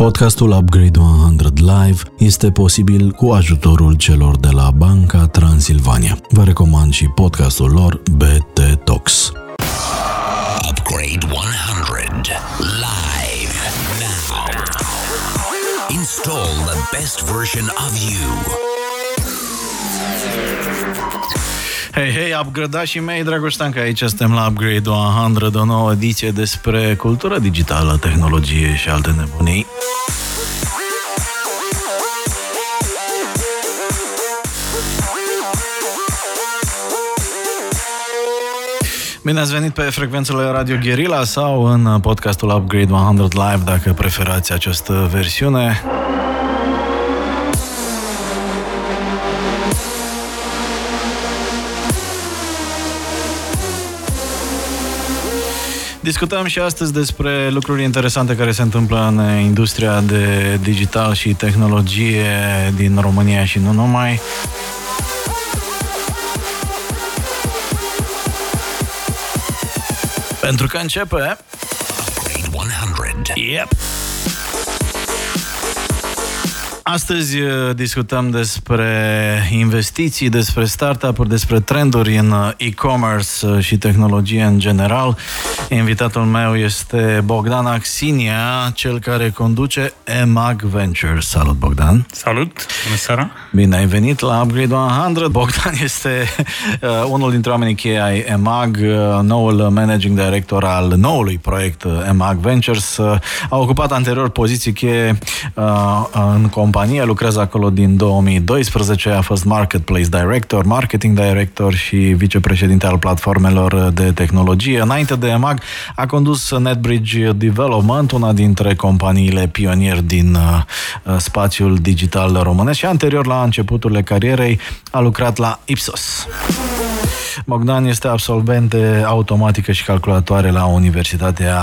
Podcastul Upgrade 100 Live este posibil cu ajutorul celor de la Banca Transilvania. Vă recomand și podcastul lor BT Talks. Upgrade 100 live now. Install the best version of you. Hei, hei, upgradașii mei, Dragoș că aici suntem la Upgrade 100, o nouă ediție despre cultură digitală, tehnologie și alte nebunii. Bine ați venit pe frecvențele Radio Guerilla sau în podcastul Upgrade 100 Live, dacă preferați această versiune. Discutăm și astăzi despre lucruri interesante care se întâmplă în industria de digital și tehnologie din România și nu numai. Pentru că începe... Upgrade 100. Yep. Astăzi uh, discutăm despre investiții, despre startup-uri, despre trenduri în uh, e-commerce uh, și tehnologie în general. Invitatul meu este Bogdan Axinia, cel care conduce EMAG Ventures. Salut, Bogdan! Salut! Bună seara! Bine ai venit la Upgrade 100. Bogdan este uh, unul dintre oamenii cheie ai EMAG, uh, noul managing director al noului proiect EMAG Ventures. Uh, a ocupat anterior poziții cheie uh, în companie companie, lucrează acolo din 2012, a fost Marketplace Director, Marketing Director și vicepreședinte al platformelor de tehnologie. Înainte de EMAG, a condus NetBridge Development, una dintre companiile pionieri din uh, spațiul digital românesc și anterior la începuturile carierei a lucrat la Ipsos. Bogdan este absolvent de automatică și calculatoare la Universitatea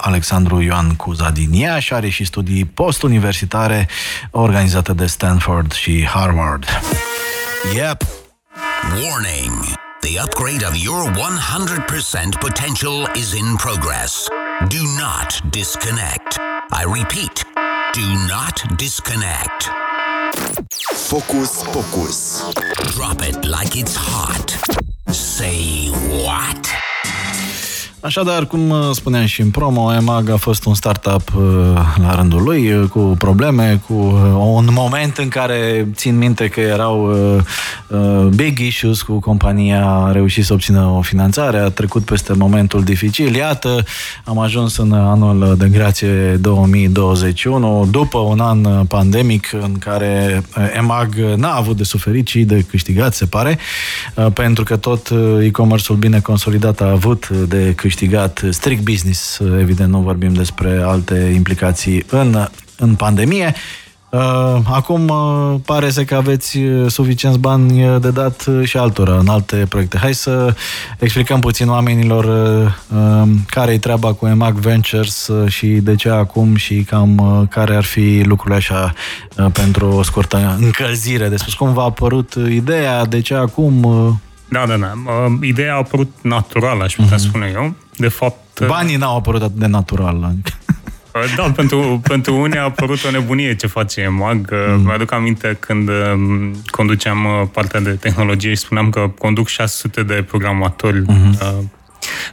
Alexandru Ioan Cuza din Iași, are și studii postuniversitare organizate de Stanford și Harvard. Yep. Warning. The upgrade of your 100% potential is in progress. Do not disconnect. I repeat, do not disconnect. Focus, focus. Drop it like it's hot. Say what? Așadar, cum uh, spuneam și în promo, EMAG a fost un startup uh, la rândul lui, uh, cu probleme, cu un moment în care țin minte că erau big issues cu compania, a reușit să obțină o finanțare, a trecut peste momentul dificil. Iată, am ajuns în anul de grație 2021, după un an pandemic în care EMAG n-a avut de suferit, ci de câștigat, se pare, pentru că tot e-commerce-ul bine consolidat a avut de câștigat câștigat strict business, evident nu vorbim despre alte implicații în, în pandemie. Uh, acum uh, pare să că aveți uh, suficienți bani de dat și altora în alte proiecte. Hai să explicăm puțin oamenilor care e treaba cu EMAG Ventures și de ce acum și cam care ar fi lucrurile așa pentru o scurtă încălzire de spus. Cum v-a apărut ideea, de ce acum, da, da, da. Ideea a apărut natural, aș putea uh-huh. spune eu. De fapt... Banii n-au apărut atât de natural. Da, pentru, pentru unii a apărut o nebunie ce face MAG. Mm. Mi-aduc aminte când um, conduceam uh, partea de tehnologie și spuneam că conduc 600 de programatori, mm-hmm.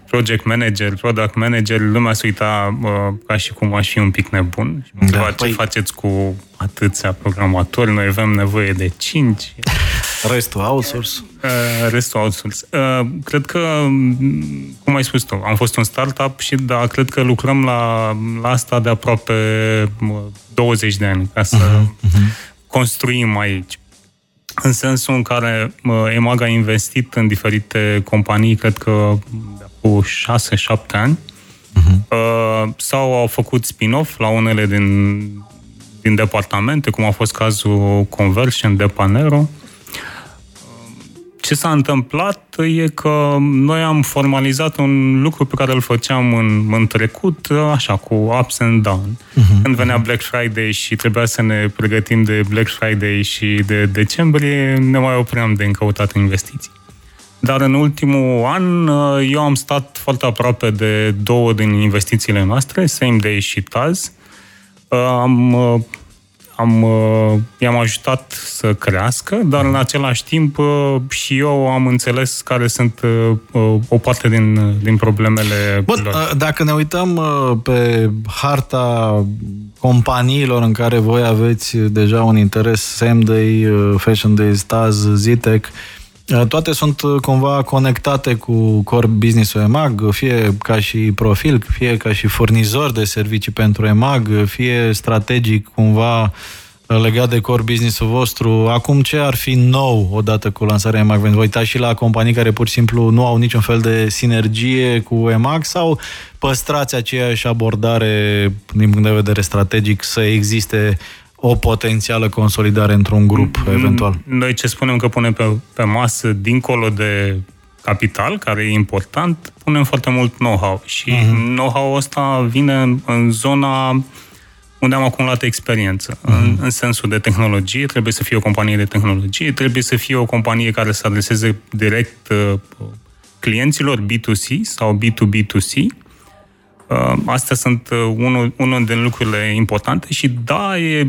Project manager, product manager, lumea se uita uh, ca și cum aș fi un pic nebun. Și mă da, ce păi... faceți cu atâția programatori? Noi avem nevoie de 5. Restul outsource? Uh, restul outsource. Uh, cred că, cum ai spus tu, am fost un startup și da, cred că lucrăm la, la asta de aproape 20 de ani ca să uh-huh, uh-huh. construim aici. În sensul în care EMAG a investit în diferite companii, cred că cu 6-7 ani, uh-huh. sau au făcut spin-off la unele din, din departamente, cum a fost cazul Conversion de Panero, ce s-a întâmplat e că noi am formalizat un lucru pe care îl făceam în, în trecut, așa, cu ups and down. Uh-huh. Când venea Black Friday și trebuia să ne pregătim de Black Friday și de decembrie, ne mai opream de încăutat investiții. Dar în ultimul an eu am stat foarte aproape de două din investițiile noastre, Same Day și Taz, uh, am, uh, am, uh, i-am ajutat să crească, dar în același timp uh, și eu am înțeles care sunt uh, uh, o parte din, din problemele Bun, lor. uh, dacă ne uităm uh, pe harta companiilor în care voi aveți deja un interes, Samday, uh, Fashion Days, Taz, Zitec, uh, toate sunt uh, cumva conectate cu core business-ul EMAG, fie ca și profil, fie ca și furnizor de servicii pentru EMAG, fie strategic cumva uh, legat de core business-ul vostru. Acum ce ar fi nou odată cu lansarea EMAG? Vă uitați și la companii care pur și simplu nu au niciun fel de sinergie cu EMAG sau păstrați aceeași abordare din punct de vedere strategic să existe o potențială consolidare într-un grup, eventual? Noi ce spunem că punem pe, pe masă, dincolo de capital, care e important, punem foarte mult know-how. Și uh-huh. know-how-ul ăsta vine în, în zona unde am acumulat experiență. Uh-huh. În, în sensul de tehnologie, trebuie să fie o companie de tehnologie, trebuie să fie o companie care să adreseze direct uh, clienților B2C sau B2B2C. Uh, astea sunt uh, unul, unul din lucrurile importante și da, e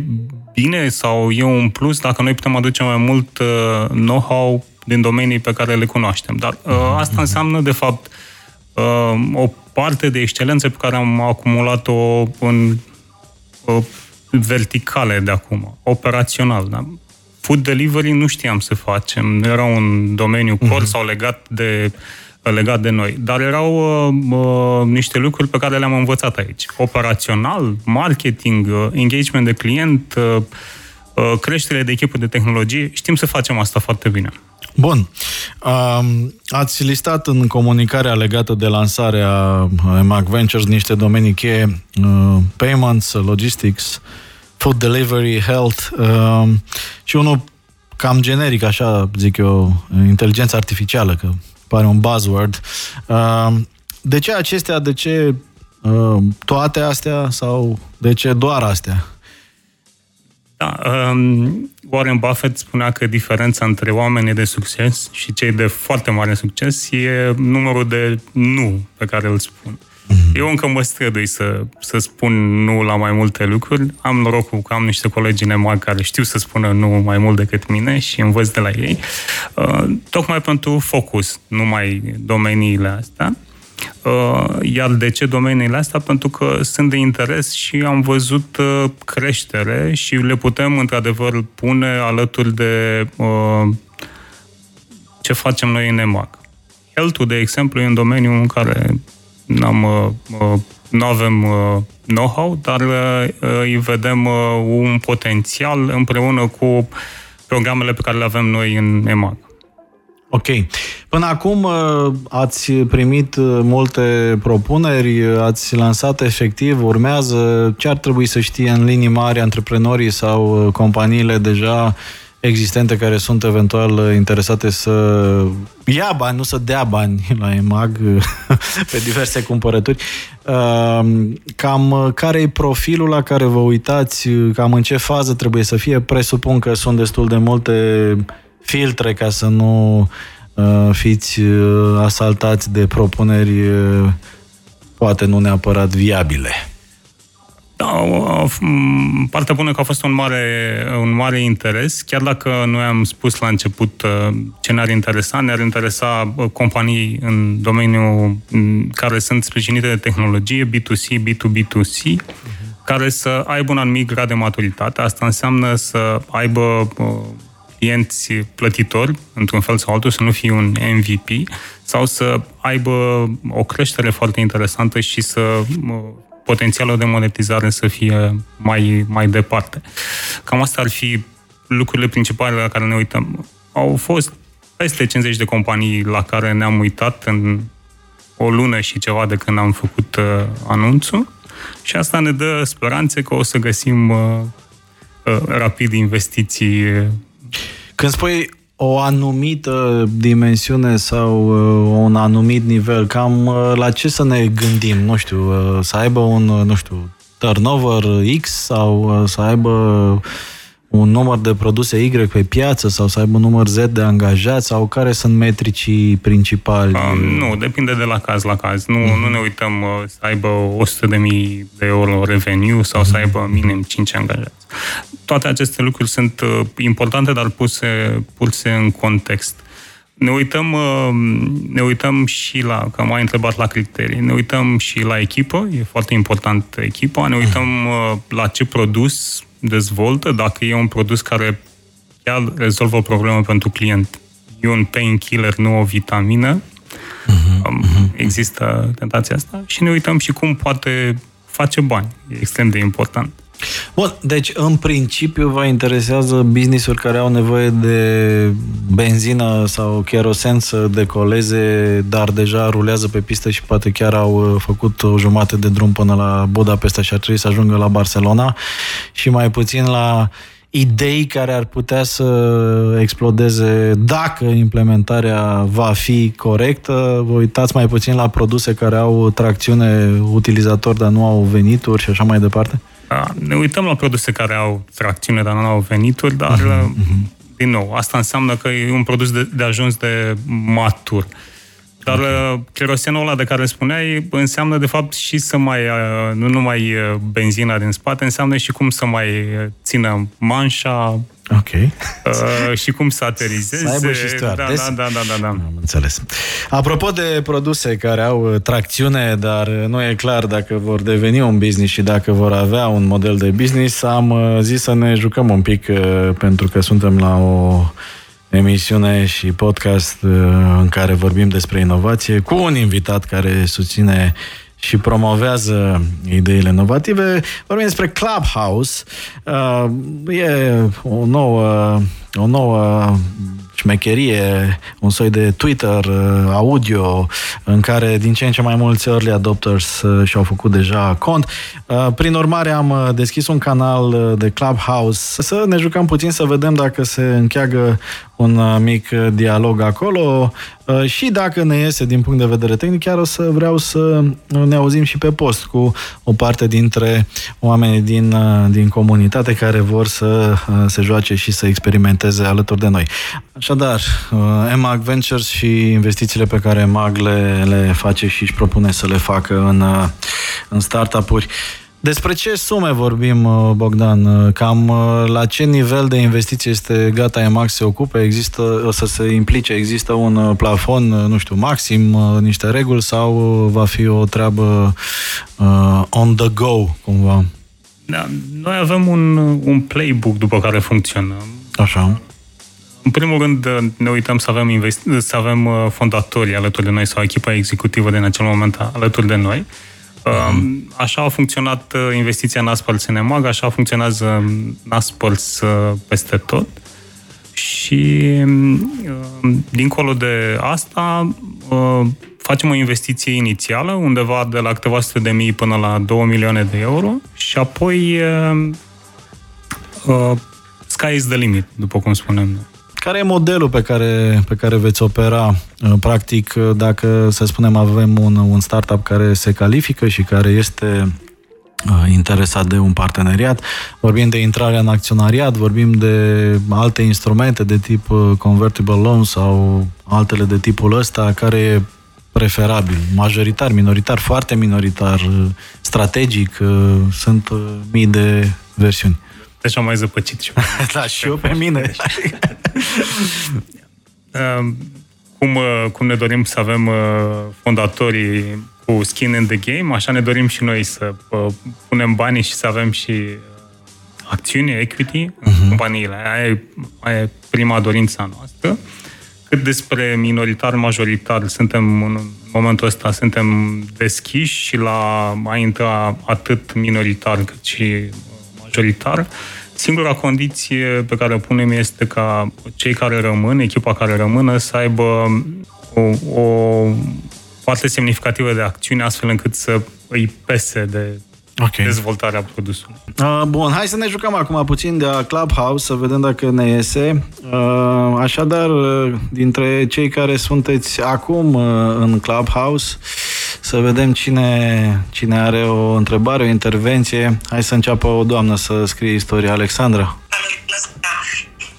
bine sau e un plus dacă noi putem aduce mai mult uh, know-how din domenii pe care le cunoaștem. Dar uh, asta înseamnă, de fapt, uh, o parte de excelență pe care am acumulat-o în uh, verticale de acum, operațional. Da? Food delivery nu știam să facem, era un domeniu core uh-huh. sau legat de legat de noi. Dar erau uh, uh, niște lucruri pe care le-am învățat aici. Operațional, marketing, uh, engagement de client, uh, uh, creștere de echipă de tehnologie. Știm să facem asta foarte bine. Bun. Um, ați listat în comunicarea legată de lansarea EMAG Ventures niște domenii cheie, uh, payments, logistics, food delivery, health uh, și unul cam generic, așa zic eu, inteligența artificială, că pare un buzzword. Uh, de ce acestea, de ce uh, toate astea sau de ce doar astea? Da, um, Warren Buffett spunea că diferența între oamenii de succes și cei de foarte mare succes e numărul de nu pe care îl spun. Mm-hmm. Eu încă mă strădui să, să spun nu la mai multe lucruri. Am norocul că am niște colegi în EMAG care știu să spună nu mai mult decât mine și învăț de la ei. Uh, tocmai pentru focus, numai domeniile astea. Uh, iar de ce domeniile astea? Pentru că sunt de interes și am văzut uh, creștere și le putem într-adevăr pune alături de uh, ce facem noi în EMAG. Health-ul, de exemplu, e un domeniu în care n-am, nu avem know-how, dar îi vedem un potențial împreună cu programele pe care le avem noi în EMAG. Ok. Până acum ați primit multe propuneri, ați lansat efectiv, urmează ce ar trebui să știe în linii mari antreprenorii sau companiile deja existente care sunt eventual interesate să ia bani, nu să dea bani la EMAG pe diverse cumpărături. Cam care e profilul la care vă uitați, cam în ce fază trebuie să fie? Presupun că sunt destul de multe filtre ca să nu fiți asaltați de propuneri poate nu neapărat viabile. Da, partea bună că a fost un mare, un mare interes, chiar dacă noi am spus la început ce ne-ar interesa, ne-ar interesa companii în domeniul care sunt sprijinite de tehnologie, B2C, B2B2C, uh-huh. care să aibă un anumit grad de maturitate. Asta înseamnă să aibă clienți plătitori, într-un fel sau altul, să nu fie un MVP, sau să aibă o creștere foarte interesantă și să potențialul de monetizare să fie mai, mai departe. Cam asta ar fi lucrurile principale la care ne uităm. Au fost peste 50 de companii la care ne-am uitat în o lună și ceva de când am făcut uh, anunțul și asta ne dă speranțe că o să găsim uh, uh, rapid investiții. Când spui o anumită dimensiune sau uh, un anumit nivel, cam uh, la ce să ne gândim? Nu știu, uh, să aibă un, nu știu, turnover X sau uh, să aibă un număr de produse Y pe piață sau să aibă un număr Z de angajați sau care sunt metricii principali? Um, nu, depinde de la caz la caz. Nu, mm-hmm. nu ne uităm uh, să aibă 100.000 de euro revenue sau mm-hmm. să aibă minim 5 angajați. Toate aceste lucruri sunt uh, importante, dar puse, puse în context. Ne uităm, uh, ne uităm și la, că m-ai întrebat la criterii, ne uităm și la echipă, e foarte important echipa, ne uităm uh, la ce produs dezvoltă, dacă e un produs care chiar rezolvă o problemă pentru client. E un painkiller, nu o vitamină. Uh-huh. Există tentația asta și ne uităm și cum poate face bani. E extrem de important. Bun, deci în principiu vă interesează business-uri care au nevoie de benzină sau kerosen să decoleze, dar deja rulează pe pistă și poate chiar au uh, făcut o jumătate de drum până la Budapesta și ar trebui să ajungă la Barcelona și mai puțin la idei care ar putea să explodeze dacă implementarea va fi corectă. Vă uitați mai puțin la produse care au tracțiune utilizator, dar nu au venituri și așa mai departe? Da, ne uităm la produse care au tracțiune, dar nu au venituri, dar, uh-huh. din nou, asta înseamnă că e un produs de, de ajuns de matur. Dar okay. kerosenul ăla de care spuneai înseamnă, de fapt, și să mai, nu numai benzina din spate, înseamnă și cum să mai țină manșa, Ok. Uh, și cum să aterizeze. Să aibă și da, da, da, da, da, da. Am înțeles. Apropo de produse care au uh, tracțiune, dar uh, nu e clar dacă vor deveni un business și dacă vor avea un model de business, am uh, zis să ne jucăm un pic pentru că suntem la o emisiune și podcast în care vorbim despre inovație cu un invitat care susține și promovează ideile inovative. Vorbim despre Clubhouse. Uh, e o nouă, o nouă șmecherie, un soi de Twitter uh, audio în care din ce în ce mai mulți early adopters uh, și-au făcut deja cont. Uh, prin urmare am deschis un canal de Clubhouse să ne jucăm puțin să vedem dacă se încheagă un mic dialog acolo și dacă ne iese din punct de vedere tehnic, chiar o să vreau să ne auzim și pe post cu o parte dintre oamenii din, din comunitate care vor să se joace și să experimenteze alături de noi. Așadar, EMAG Ventures și investițiile pe care EMAG le, le face și își propune să le facă în, în startup-uri. Despre ce sume vorbim, Bogdan? Cam la ce nivel de investiție este gata EMAG să se ocupe? Există, o să se implice? Există un plafon, nu știu, maxim, niște reguli sau va fi o treabă uh, on the go, cumva? Da, noi avem un, un playbook după care funcționăm. Așa. În primul rând, ne uităm să avem, investi- să avem uh, fondatorii alături de noi sau echipa executivă din acel moment alături de noi. Mm. Așa a funcționat uh, investiția Naspers în EMAG, așa funcționează Naspers uh, peste tot. Și dincolo de asta, facem o investiție inițială, undeva de la câteva sute de mii până la 2 milioane de euro și apoi sky is the limit, după cum spunem noi. Care e modelul pe care, pe care veți opera? Uh, practic, uh, dacă, să spunem, avem un, un startup care se califică și care este uh, interesat de un parteneriat, vorbim de intrarea în acționariat, vorbim de alte instrumente de tip convertible loan sau altele de tipul ăsta, care e preferabil, majoritar, minoritar, foarte minoritar, strategic, sunt mii de versiuni. Deci am mai zăpăcit și Da, și eu pe mine. Ehm, cum, uh, cum ne dorim să avem uh, fondatorii cu skin in the game, așa ne dorim și noi să uh, punem banii și să avem și acțiuni, equity uh-huh. în mhm. companiile. Aia e, aia e prima dorință a noastră. Cât despre minoritar, majoritar, suntem în momentul ăsta suntem deschiși și la a intra atât minoritar cât și majoritar. Singura condiție pe care o punem este ca cei care rămân, echipa care rămână, să aibă o, o parte semnificativă de acțiune, astfel încât să îi pese de okay. dezvoltarea produsului. Uh, bun, hai să ne jucăm acum puțin de Clubhouse, să vedem dacă ne iese. Uh, așadar, uh, dintre cei care sunteți acum uh, în Clubhouse, să vedem cine, cine are o întrebare, o intervenție. Hai să înceapă o doamnă să scrie istoria. Alexandra.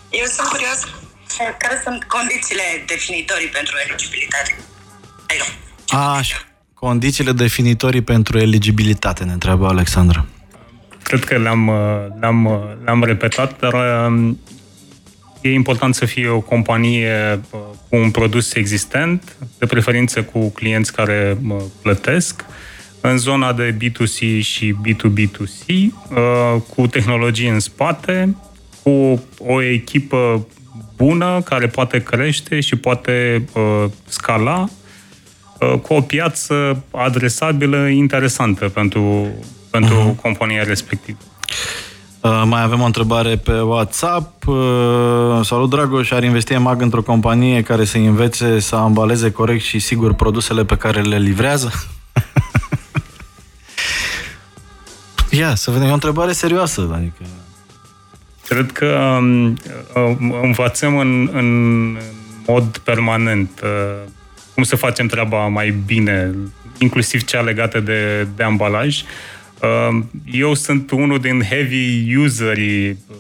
Eu sunt curios care sunt condițiile definitorii pentru eligibilitate. Așa. Condițiile definitorii pentru eligibilitate, ne întreabă Alexandra. Cred că le-am, le-am, le-am repetat, dar um, e important să fie o companie uh, cu un produs existent, de preferință cu clienți care plătesc, în zona de B2C și B2B2C, uh, cu tehnologie în spate, cu o echipă bună care poate crește și poate uh, scala, cu o piață adresabilă interesantă pentru, pentru uh-huh. compania respectivă. Uh, mai avem o întrebare pe WhatsApp. Uh, salut, Dragoș, ar investi EMAG într-o companie care să învețe să ambaleze corect și sigur produsele pe care le livrează? Ia, să vedem, e o întrebare serioasă, adică... Cred că um, uh, învățăm în, în mod permanent uh, cum să facem treaba mai bine, inclusiv cea legată de, de ambalaj. Uh, Um, eu sunt unul din heavy userii uh,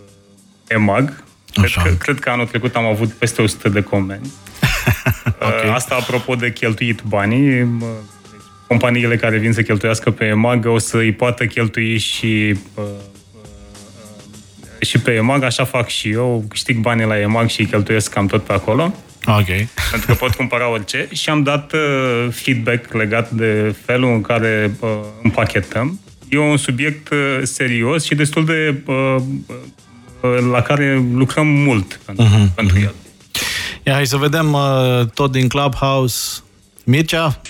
EMAG. Cred că, cred că anul trecut am avut peste 100 de comenzi. okay. Uh, asta apropo de cheltuit banii. Uh, deci, companiile care vin să cheltuiască pe EMAG o să îi poată cheltui și și pe EMAG, așa fac și eu, câștig banii la EMAG și îi cheltuiesc cam tot pe acolo. Ok. Pentru că pot cumpăra orice și am dat uh, feedback legat de felul în care uh, împachetăm e un subiect uh, serios și destul de uh, uh, la care lucrăm mult pentru, uh-huh, pentru uh-huh. el. Ia, hai să vedem tot din Clubhouse. Mircea?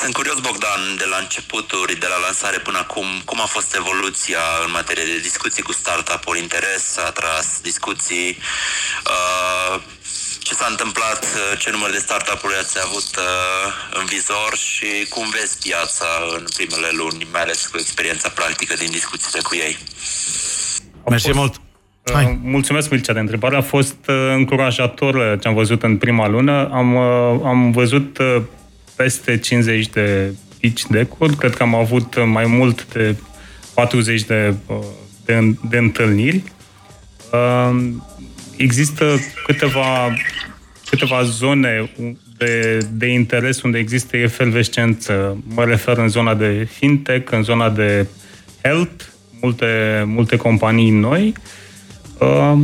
Sunt curios, Bogdan, de la începuturi, de la lansare până acum, cum a fost evoluția în materie de discuții cu startup-uri, interes, a atras discuții, uh, ce s-a întâmplat, uh, ce număr de startup-uri ați avut uh, în vizor și cum vezi piața în primele luni, mai ales cu experiența practică din discuțiile cu ei. Mersi mult! Uh, Hai. Mulțumesc, Mircea, de întrebare. A fost încurajator ce am văzut în prima lună. Am, am văzut peste 50 de pitch deck-uri. Cred că am avut mai mult de 40 de, de, de întâlniri. Există câteva, câteva zone de, de interes unde există efervescență. Mă refer în zona de fintech, în zona de health, multe, multe companii noi. Uh,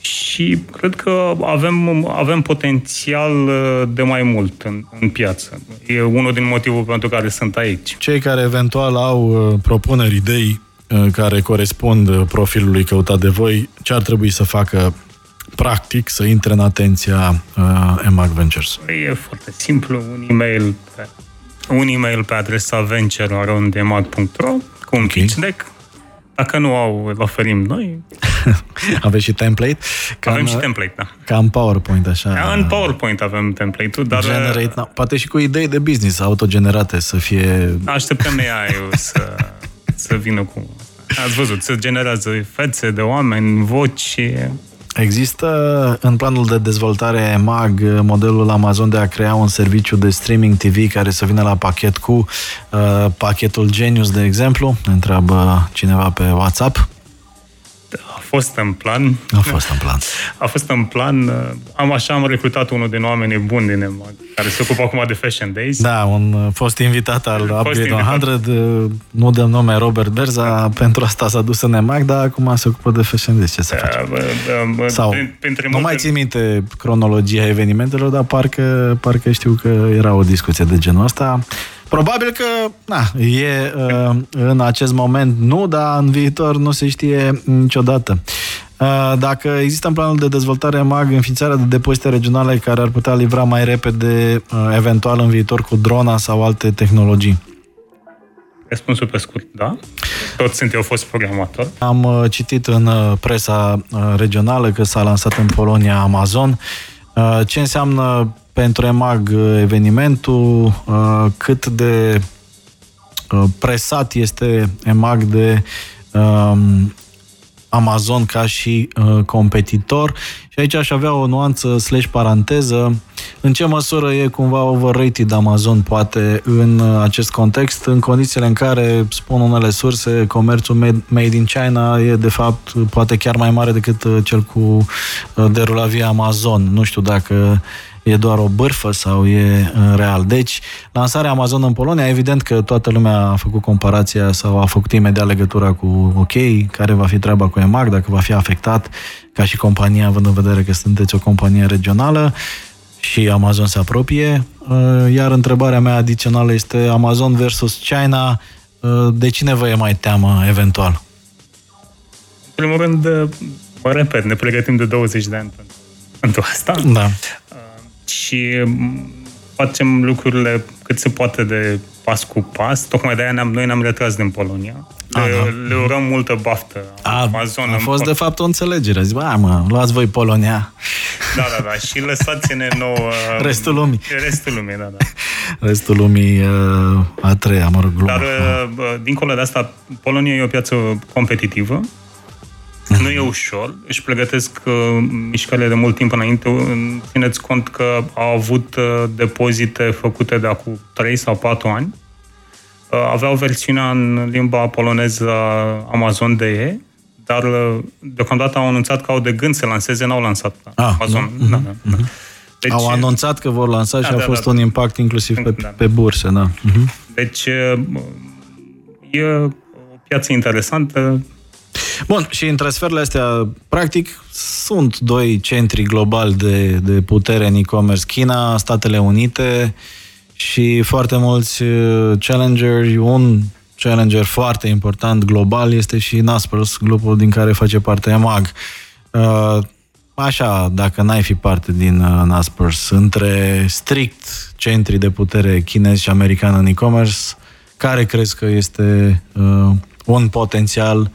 și cred că avem, avem potențial uh, de mai mult în, în piață. E unul din motivul pentru care sunt aici. Cei care eventual au uh, propuneri, idei uh, care corespund profilului căutat de voi, ce ar trebui să facă practic să intre în atenția uh, EMAG Ventures? E foarte simplu, un e-mail pe, un e-mail pe adresa venture.emag.ro cu un okay. pitch deck. Dacă nu au, îl oferim noi. Aveți și template? Cam, avem și template, da. Ca în PowerPoint, așa. Da, în PowerPoint avem template-ul, dar... Generate, na, poate și cu idei de business autogenerate să fie... Așteptăm ai să, să vină cu... Ați văzut, se generează fețe de oameni, voci Există în planul de dezvoltare MAG modelul Amazon de a crea un serviciu de streaming TV care să vină la pachet cu uh, pachetul Genius, de exemplu? Întreabă cineva pe WhatsApp fost în plan. A fost în plan. A fost în plan. Am așa am recrutat unul din oamenii buni din EMAG, care se ocupă acum de Fashion Days. Da, un fost invitat al Upgrade 100, nu dăm nume Robert Berza, pentru asta s-a dus în EMAG, dar acum se ocupă de Fashion Days. Ce să da, facem? Bă, bă, bă, Sau, pentru nu multe... mai țin minte cronologia evenimentelor, dar parcă, parcă știu că era o discuție de genul ăsta. Probabil că, na, e uh, în acest moment nu, dar în viitor nu se știe niciodată. Uh, dacă există în planul de dezvoltare MAG înființarea de depozite regionale care ar putea livra mai repede, uh, eventual în viitor cu drona sau alte tehnologii? Răspunsul pe scurt, da. Tot sunt eu fost programator. Am uh, citit în uh, presa uh, regională că s-a lansat în Polonia Amazon. Uh, ce înseamnă pentru EMAG uh, evenimentul, uh, cât de uh, presat este EMAG de um, Amazon ca și uh, competitor. Și aici aș avea o nuanță slash paranteză. În ce măsură e cumva overrated Amazon, poate, în uh, acest context, în condițiile în care, spun unele surse, comerțul made, made in China e, de fapt, poate chiar mai mare decât uh, cel cu uh, derulat via Amazon. Nu știu dacă e doar o bârfă sau e uh, real. Deci, lansarea Amazon în Polonia, evident că toată lumea a făcut comparația sau a făcut imediat legătura cu OK, care va fi treaba cu EMAG, dacă va fi afectat ca și compania, având în vedere că sunteți o companie regională și Amazon se apropie. Uh, iar întrebarea mea adițională este Amazon versus China, uh, de cine vă e mai teamă eventual? În primul rând, mă repet, ne pregătim de 20 de ani pentru, pentru asta. Da și mm, facem lucrurile cât se poate de pas cu pas. Tocmai de aia ne-am, noi ne-am retras din Polonia. Le, Aha. le urăm multă baftă. A, Amazon a fost de fapt o înțelegere. Zic, bă, mă, luați voi Polonia. Da, da, da. Și lăsați-ne nouă... Restul lumii. Restul lumii, da, da. Restul lumii uh, a treia, mă rog, glumă. Dar, uh, dincolo de asta, Polonia e o piață competitivă nu e ușor, își pregătesc uh, mișcările de mult timp înainte. Țineți cont că au avut uh, depozite făcute de acum 3 sau 4 ani. Uh, aveau versiunea în limba poloneză Amazon DE, dar uh, deocamdată au anunțat că au de gând să lanseze, n-au lansat ah, Amazon. Da, da, da. Deci, au anunțat că vor lansa da, și a da, fost da, un impact inclusiv pe, da. pe burse. Da. Uh-huh. Deci uh, e o piață interesantă, Bun, și în transferurile astea, practic, sunt doi centri globali de, de putere în e-commerce, China, Statele Unite și foarte mulți uh, challengeri. Un challenger foarte important global este și Naspers, grupul din care face parte EMAG. Uh, așa, dacă n-ai fi parte din uh, Naspers, între strict centri de putere chinezi și american în e-commerce, care crezi că este uh, un potențial uh,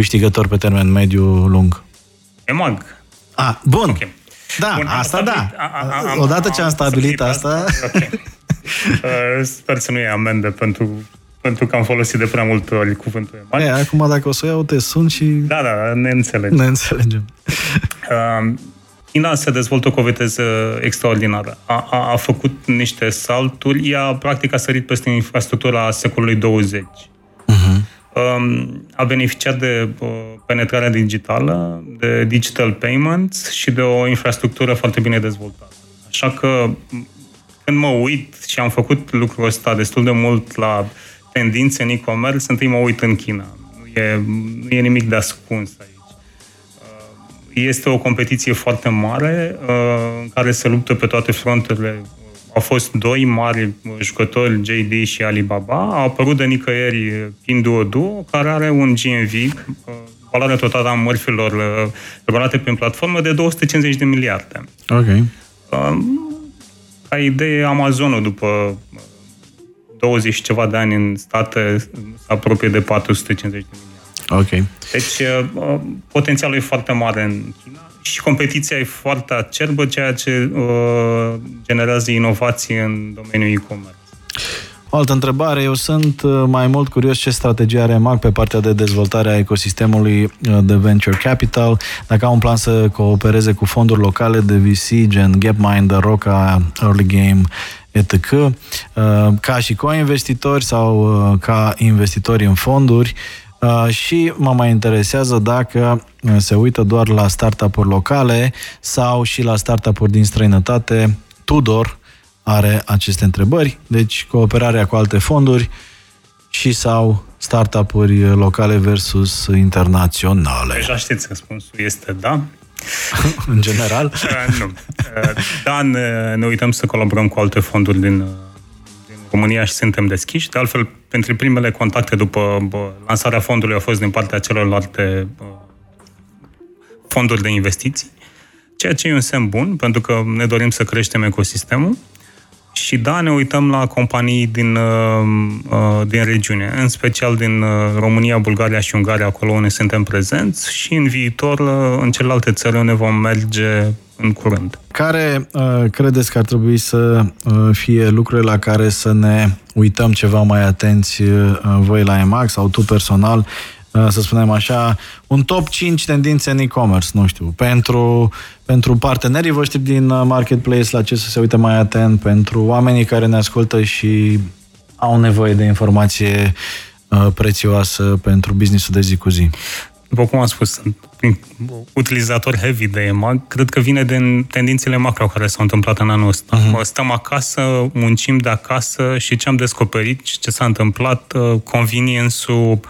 câștigător pe termen mediu-lung? EMAG. Ah, bun. Okay. Da, bun, asta da. A, a, a, Odată ce am stabilit asta... Okay. uh, sper să nu e amendă pentru, pentru că am folosit de prea multe ori cuvântul EMAG. E, acum dacă o să iau, te sun și... Da, da, ne înțelegem. Ne înțelegem. uh, China se dezvoltă cu o viteză extraordinară. A, a, a făcut niște salturi, ea practic a sărit peste infrastructura secolului 20. Uh-huh. Um, a beneficiat de uh, penetrarea digitală, de digital payments și de o infrastructură foarte bine dezvoltată. Așa că când mă uit și am făcut lucrul ăsta destul de mult la tendințe în e-commerce, întâi mă uit în China. Nu e, nu e nimic de ascuns aici. Uh, este o competiție foarte mare uh, în care se luptă pe toate fronturile au fost doi mari jucători, JD și Alibaba. A apărut de nicăieri Pinduoduo, care are un GMV, uh, valoarea totală a mărfilor uh, rulate prin platformă de 250 de miliarde. Ok. Uh, ca idee, Amazonul după 20 și ceva de ani în state se apropie de 450 de miliarde. Ok. Deci potențialul e foarte mare în China și competiția e foarte acerbă, ceea ce uh, generează inovații în domeniul e-commerce. O altă întrebare. Eu sunt uh, mai mult curios ce strategie are MAC pe partea de dezvoltare a ecosistemului uh, de venture capital, dacă au un plan să coopereze cu fonduri locale de VC, gen Gapmind, Roca, Early Game, etc., uh, ca și co-investitori sau ca investitori în fonduri, Uh, și mă mai interesează dacă uh, se uită doar la startup-uri locale sau și la startup-uri din străinătate. Tudor are aceste întrebări, deci cooperarea cu alte fonduri și sau startup-uri locale versus internaționale. Deja știți, răspunsul este da. în general? Uh, nu. Da, ne, ne uităm să colaborăm cu alte fonduri din România și suntem deschiși. De altfel, pentru primele contacte după bă, lansarea fondului au fost din partea celorlalte bă, fonduri de investiții, ceea ce e un semn bun, pentru că ne dorim să creștem ecosistemul. Și da, ne uităm la companii din, uh, uh, din regiune, în special din uh, România, Bulgaria și Ungaria, acolo unde suntem prezenți și în viitor în celelalte țări unde vom merge în curând. Care uh, credeți că ar trebui să uh, fie lucrurile la care să ne uităm ceva mai atenți uh, voi la EMAG sau tu personal uh, să spunem așa, un top 5 tendințe în e-commerce, nu știu, pentru, pentru partenerii voștri din uh, marketplace la ce să se uite mai atent, pentru oamenii care ne ascultă și au nevoie de informație uh, prețioasă pentru businessul de zi cu zi. După cum am spus, sunt utilizator heavy de EMAG, cred că vine din tendințele macro care s-au întâmplat în anul ăsta. Uh-huh. Stăm acasă, muncim de acasă și ce am descoperit și ce s-a întâmplat, uh, convenience-ul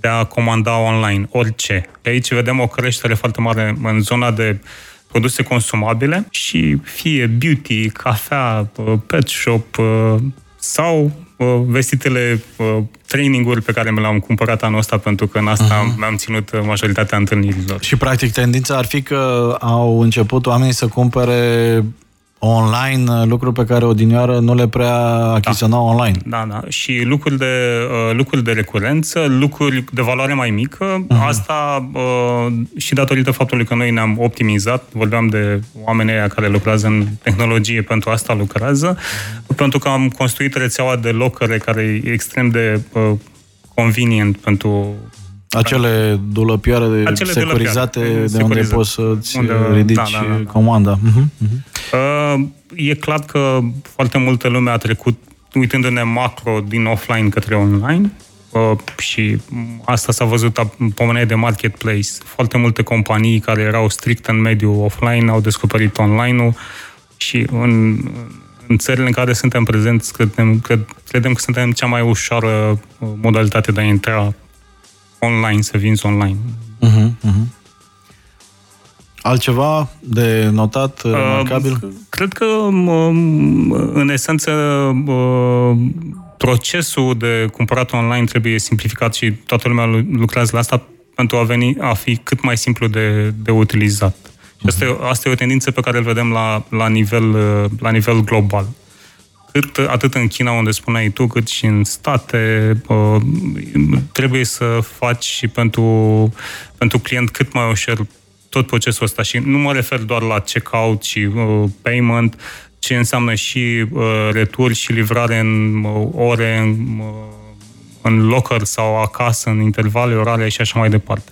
de a comanda online, orice. De aici vedem o creștere foarte mare în zona de produse consumabile și fie beauty, cafea, uh, pet shop uh, sau vestitele traininguri pe care mi le-am cumpărat anul ăsta pentru că în asta uh-huh. mi-am ținut majoritatea întâlnirilor. Și practic tendința ar fi că au început oamenii să cumpere online, uh, lucruri pe care odinioară nu le prea achiziționau da. online. Da, da. Și lucruri de, uh, lucruri de recurență, lucruri de valoare mai mică, uh-huh. asta uh, și datorită faptului că noi ne-am optimizat, vorbeam de oamenii aia care lucrează în tehnologie, pentru asta lucrează, uh-huh. pentru că am construit rețeaua de locăre care e extrem de uh, convenient pentru acele dulăpioare de Acele securizate dulăpioare, de unde poți să-ți unde, ridici da, da, da, da. comanda. Uh-huh, uh-huh. Uh, e clar că foarte multă lume a trecut uitându-ne macro din offline către online uh, și asta s-a văzut pomenit de marketplace. Foarte multe companii care erau strict în mediul offline au descoperit online-ul și în, în țările în care suntem prezenți credem, cred, credem că suntem cea mai ușoară uh, modalitate de a intra online, să vinzi online. Uh-huh, uh-huh. Altceva de notat, uh, remarcabil? Uh, cred că, um, în esență, uh, procesul de cumpărat online trebuie simplificat și toată lumea lucrează la asta pentru a, veni, a fi cât mai simplu de, de utilizat. Și asta, e, asta e o tendință pe care îl vedem la, la, nivel, uh, la nivel global cât, atât în China, unde spuneai tu, cât și în state, uh, trebuie să faci și pentru, pentru client cât mai ușor tot procesul ăsta. Și nu mă refer doar la checkout și uh, payment, ce înseamnă și uh, retur și livrare în ore, în, în locker sau acasă, în intervale orale și așa mai departe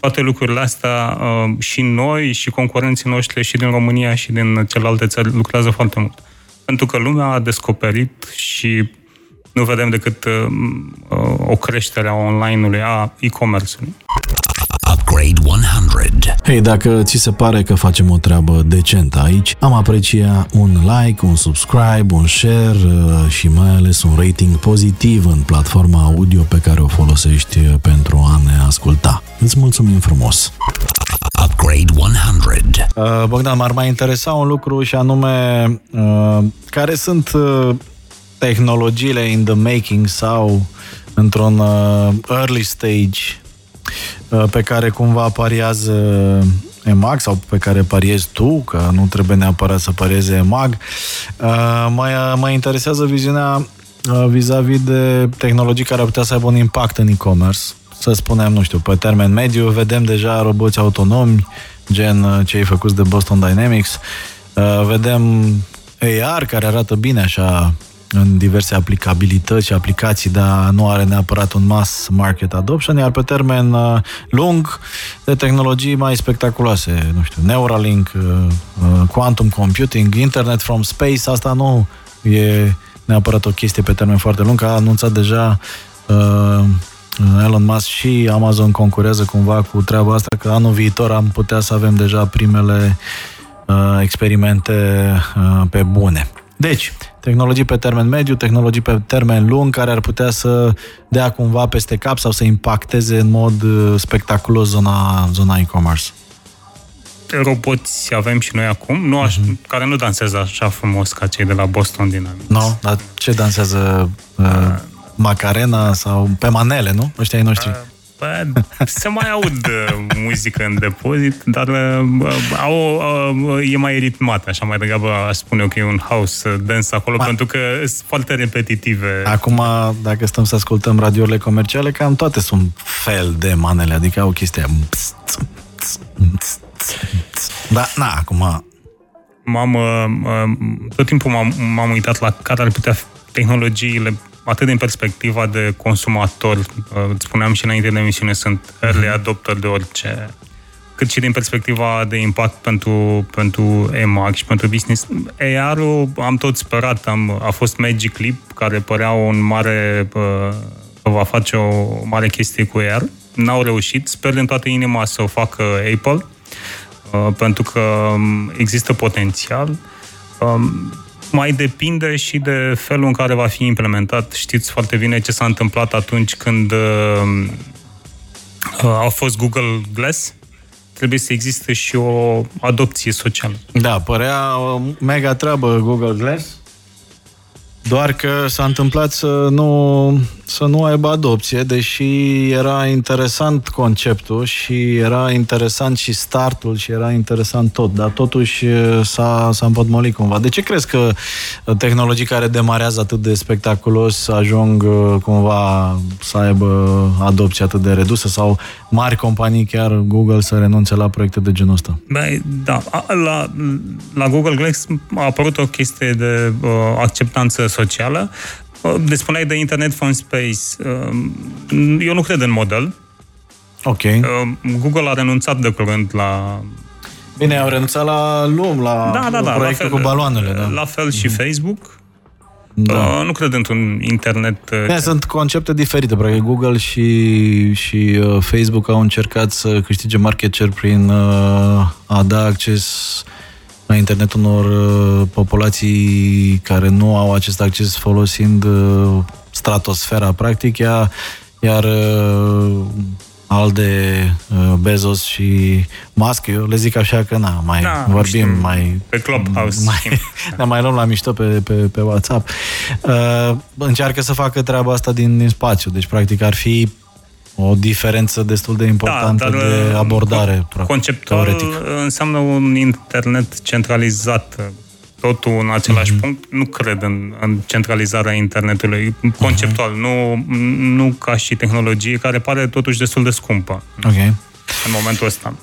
toate lucrurile astea și noi și concurenții noștri și din România și din celelalte țări lucrează foarte mult pentru că lumea a descoperit și nu vedem decât uh, o creștere a online-ului, a e-commerce-ului. Upgrade 100. Hei, dacă ți se pare că facem o treabă decentă aici, am aprecia un like, un subscribe, un share uh, și mai ales un rating pozitiv în platforma audio pe care o folosești uh, pentru a ne asculta. Îți mulțumim frumos! Upgrade 100. Uh, Bogdan, m-ar mai interesa un lucru și anume uh, care sunt uh, tehnologiile in the making sau într-un uh, early stage uh, pe care cumva pariază EMAG sau pe care pariezi tu, că nu trebuie neapărat să parieze EMAG. Uh, mă, mă interesează viziunea uh, vis-a-vis de tehnologii care ar putea să aibă un impact în e-commerce să spunem, nu știu, pe termen mediu, vedem deja roboți autonomi, gen uh, cei făcuți de Boston Dynamics, uh, vedem AR care arată bine așa în diverse aplicabilități și aplicații, dar nu are neapărat un mass market adoption, iar pe termen uh, lung de tehnologii mai spectaculoase, nu știu, Neuralink, quantum computing, internet from space, asta nu e neapărat o chestie pe termen foarte lung, a anunțat deja uh, Elon Musk și Amazon concurează cumva cu treaba asta, că anul viitor am putea să avem deja primele uh, experimente uh, pe bune. Deci, tehnologii pe termen mediu, tehnologii pe termen lung, care ar putea să dea cumva peste cap sau să impacteze în mod uh, spectaculos zona, zona e-commerce. Roboți avem și noi acum, nu aș, uh-huh. care nu dansează așa frumos ca cei de la Boston Dynamics. Nu, no, dar ce dansează uh, uh Macarena sau pe manele, nu? Ăștia ai noștri. Bă, se mai aud uh, muzică în depozit, dar uh, au, uh, e mai ritmat, așa mai degrabă aș spune eu că e un house dance acolo, Ma. pentru că sunt foarte repetitive. Acum, dacă stăm să ascultăm radiourile comerciale, cam toate sunt fel de manele, adică au chestia... Da, na, acum... M-am, tot timpul m-am, m-am uitat la care ar putea fi tehnologiile atât din perspectiva de consumator, uh, îți spuneam și înainte de emisiune, sunt early adopter de orice, cât și din perspectiva de impact pentru, pentru EMAG și pentru business. AR-ul am tot sperat, am, a fost Magic Leap, care părea un mare, uh, că va face o mare chestie cu AR. N-au reușit, sper din toată inima să o facă Apple, uh, pentru că um, există potențial. Um, mai depinde și de felul în care va fi implementat. Știți foarte bine ce s-a întâmplat atunci când uh, uh, a fost Google Glass. Trebuie să existe și o adopție socială. Da, părea o mega treabă Google Glass. Doar că s-a întâmplat să nu, să nu aibă adopție, deși era interesant conceptul și era interesant și startul și era interesant tot, dar totuși s-a, s-a împotmolit cumva. De ce crezi că tehnologii care demarează atât de spectaculos ajung cumva să aibă adopție atât de redusă sau mari companii, chiar Google, să renunțe la proiecte de genul ăsta? Băi, da. La, la Google Glass a apărut o chestie de uh, acceptanță socială. De spuneai de Internet from Space. Eu nu cred în model. Ok. Google a renunțat de curând la... Bine, au renunțat la LUM, la da, da, da, proiectul la fel, cu baloanele. Da. La fel și mm-hmm. Facebook. Da. nu cred într-un internet... Bine, sunt concepte diferite. Practic, Google și, și uh, Facebook au încercat să câștige market share prin uh, a da acces la internet unor uh, populații care nu au acest acces folosind uh, stratosfera, practic, iar, iar uh, al de Bezos și Musk, eu le zic așa că na, mai da, vorbim, știu, mai... Pe Clubhouse. Mai, ne mai luăm la mișto pe, pe, pe WhatsApp. Uh, încearcă să facă treaba asta din, din spațiu, deci practic ar fi o diferență destul de importantă da, de abordare. Conceptual teoretic. înseamnă un internet centralizat totul în același uh-huh. punct. Nu cred în, în centralizarea internetului conceptual, uh-huh. nu, nu ca și tehnologie, care pare totuși destul de scumpă okay. în momentul ăsta.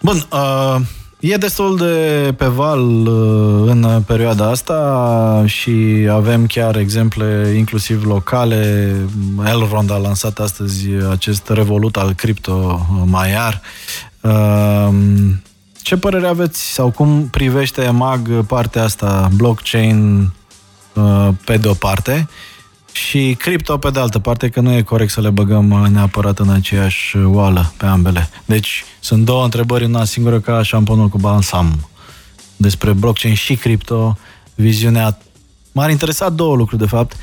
Bun, uh, E destul de pe val uh, în perioada asta și avem chiar exemple inclusiv locale. Elrond a lansat astăzi acest revolut al cripto Maiar. Uh, ce părere aveți sau cum privește MAG partea asta, blockchain uh, pe de o parte și cripto pe de altă parte, că nu e corect să le băgăm neapărat în aceeași oală pe ambele. Deci sunt două întrebări în una singură ca șamponul cu balsam. Despre blockchain și cripto, viziunea... M-ar interesa două lucruri, de fapt,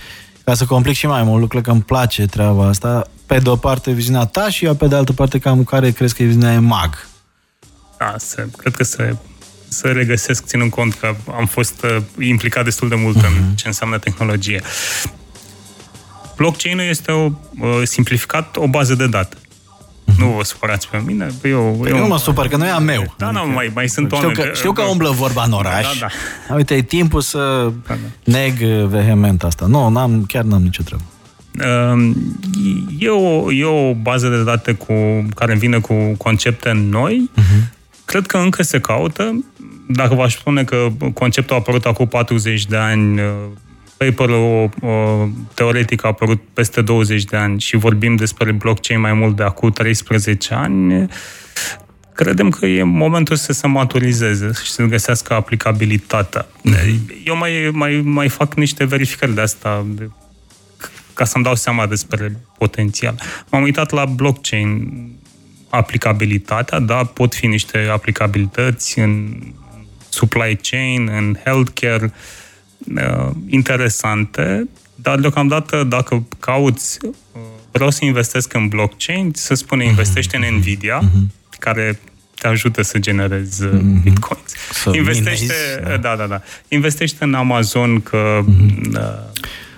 ca să complic și mai mult lucrurile, că îmi place treaba asta. Pe de o parte, viziunea ta și eu, pe de altă parte, cam care crezi că e viziunea mag. Da, se, cred că se să regăsesc, ținând cont că am fost uh, implicat destul de mult uh-huh. în mhm. ce înseamnă tehnologie. Blockchain-ul este o, uh, simplificat o bază de date. Nu vă supărați pe mine. Eu, păi eu nu mă supăr, că nu e a meu. Da, adică, nu, mai, mai sunt știu oameni. Că, știu că umblă vorba în oraș. Da, da. Uite, e timpul să da, da. neg vehement asta. Nu, n-am, chiar n-am nicio treabă. Um, e o, e o bază de date cu, care vine cu concepte noi. Uh-huh. Cred că încă se caută. Dacă v-aș spune că conceptul a apărut acum 40 de ani, paperul teoretic a apărut peste 20 de ani și vorbim despre blockchain mai mult de acum 13 ani, credem că e momentul să se maturizeze și să găsească aplicabilitatea. Mm-hmm. Eu mai, mai, mai fac niște verificări de asta de, ca să-mi dau seama despre potențial. M-am uitat la blockchain, aplicabilitatea, da, pot fi niște aplicabilități în supply chain, în healthcare, uh, uh, interesante, dar deocamdată dacă cauți, uh, vreau să investesc în blockchain, să spune mhm. investește în Nvidia, uh-huh. care te ajută să generezi uh-huh. bitcoins. Să investește, minezi, da. da, da, da. Investește în Amazon că uh-huh. uh,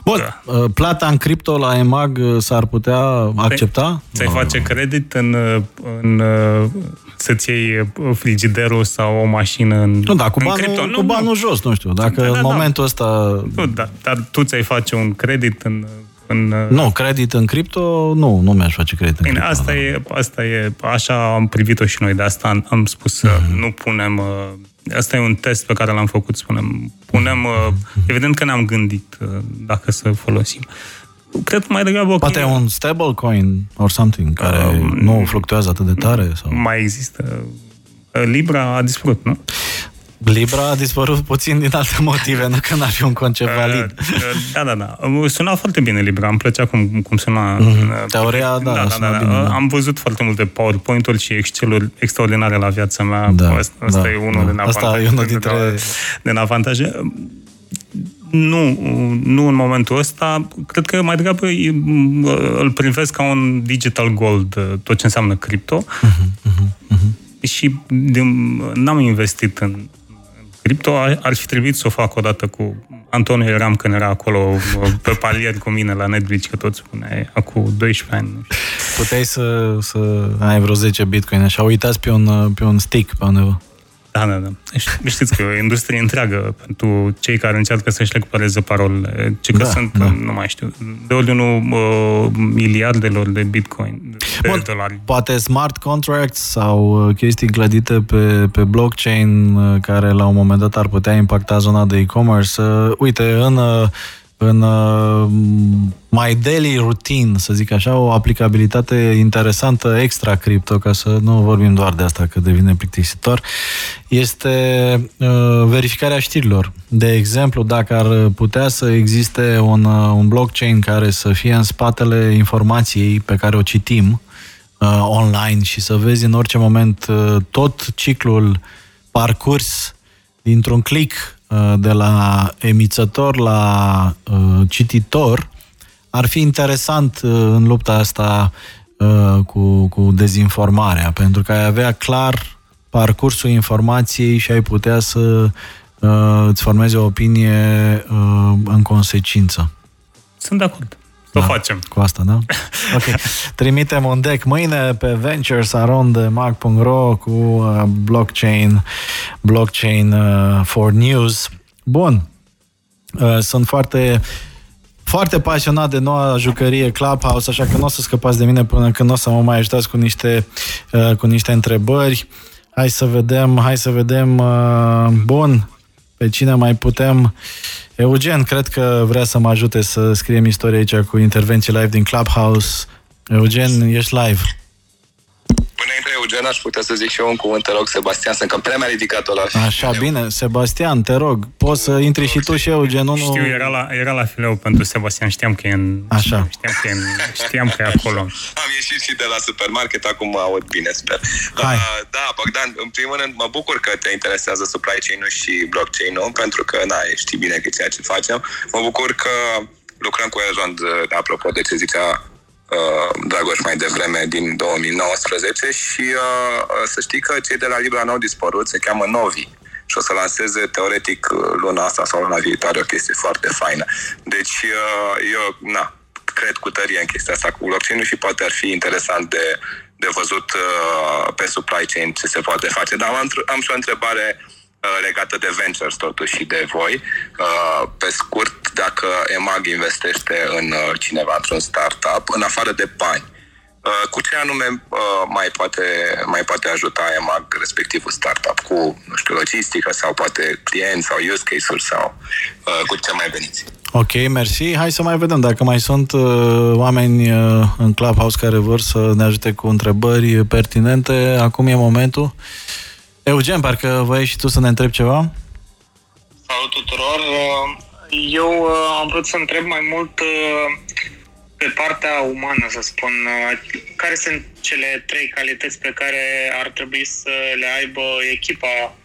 Bun, da. Uh, plata în cripto la EMAG uh, s-ar putea accepta? Ți-ai face credit în, în să-ți iei frigiderul sau o mașină în Nu, da, cu banul, cripto. Nu, cu banul nu. jos, nu știu. Dacă da, da, în da. momentul ăsta... Nu, da, dar tu ți-ai face un credit în în... Nu, credit în cripto, nu, nu mi-aș face credit în Bine, cripto. Asta e, asta e, așa am privit-o și noi, de asta am, am spus mm-hmm. nu punem, asta e un test pe care l-am făcut, spunem, punem, mm-hmm. evident că ne-am gândit dacă să folosim. Cred că mai degrabă... Poate e un stablecoin or something care um, nu fluctuează atât de tare? Sau? Mai există. Libra a dispărut, nu? Libra a dispărut puțin din alte motive, nu că n-ar fi un concept uh, valid. Da, da, da. Suna foarte bine Libra, îmi plăcea cum, cum suna. Mm-hmm. Teoria, da, da, da, da, bine, da. Am văzut foarte multe PowerPoint-uri și Excel-uri extraordinare la viața mea. Da, asta, asta da, e unul da. din avantaje. Asta e unul dintre... Din avantaje nu, nu în momentul ăsta. Cred că mai degrabă îl privesc ca un digital gold, tot ce înseamnă cripto. Uh-huh, uh-huh, uh-huh. Și din, n-am investit în cripto, ar fi trebuit să o fac odată cu Antonio eram când era acolo pe palier cu mine la Netflix, că tot spunea, acum 12 ani. Puteai să, să ai vreo 10 bitcoin, așa, uitați pe un, pe un stick pe undeva. Da, da, da. Știți că e o industrie întreagă pentru cei care încearcă să-și recupereze parolele. Ce că da, sunt, da. nu mai știu, de ordinul uh, miliardelor de bitcoin, de Bun, dolari. Poate smart contracts sau uh, chestii clădite pe, pe blockchain uh, care la un moment dat ar putea impacta zona de e-commerce. Uh, uite, în uh, în uh, my daily routine, să zic așa, o aplicabilitate interesantă extra cripto, ca să nu vorbim doar de asta, că devine plictisitor, este uh, verificarea știrilor. De exemplu, dacă ar putea să existe un, uh, un blockchain care să fie în spatele informației pe care o citim uh, online și să vezi în orice moment uh, tot ciclul parcurs dintr-un click Uh, de la emițător la uh, cititor, ar fi interesant uh, în lupta asta cu, cu dezinformarea, pentru că ai avea clar parcursul informației și ai putea să îți formezi o opinie în consecință. Sunt de acord. Să da, facem. Cu asta, da? Ok. Trimitem un deck mâine pe venturesarondemag.ro cu uh, blockchain, blockchain uh, for news. Bun. Uh, sunt foarte foarte pasionat de noua jucărie Clubhouse, așa că nu o să scăpați de mine până când o să mă mai ajutați cu niște, uh, cu niște întrebări. Hai să vedem, hai să vedem. Uh, bun, pe cine mai putem Eugen, cred că vrea să mă ajute să scriem istoria aici cu intervenții live din Clubhouse. Eugen, ești live. Până intre Eugen, aș putea să zic și eu un cuvânt, te rog, Sebastian, sunt cam prea mi-a ridicat la Așa, bine, Sebastian, te rog, poți să intri și tu și Eugen, nu? Știu, era la, era la fileu pentru Sebastian, știam că e în... Așa. Știam că e, în, știam că e acolo. Am ieșit și de la supermarket, acum mă aud bine, sper. Hai. Uh, da, Bogdan, în primul rând, mă bucur că te interesează supply chain-ul și blockchain-ul, pentru că, na, știi bine că ceea ce facem. Mă bucur că lucrăm cu Elrond, apropo de ce zicea Uh, Dragoș mai devreme din 2019 și uh, uh, să știi că cei de la Libra n-au dispărut, se cheamă Novi și o să lanseze teoretic luna asta sau luna viitoare o chestie foarte faină. Deci eu, na, cred cu tărie în chestia asta cu blockchain și poate ar fi interesant de, de văzut pe supply chain ce se poate face. Dar am, am și o întrebare uh, Uh, legată de ventures totuși și de voi. Uh, pe scurt, dacă EMAG investește în uh, cineva într-un startup, în afară de bani, cu ce anume mai poate, mai poate ajuta EMAG respectivul startup? Cu, nu știu, logistică sau poate clienți sau use case-uri sau cu ce mai veniți? Ok, mersi. Hai să mai vedem dacă mai sunt uh, oameni uh, în Clubhouse care vor să ne ajute cu întrebări pertinente. Acum e momentul. Eugen, parcă vrei și tu să ne întrebi ceva? Salut tuturor! Eu uh, am vrut să întreb mai mult uh, pe partea umană, să spun, uh, care sunt cele trei calități pe care ar trebui să le aibă echipa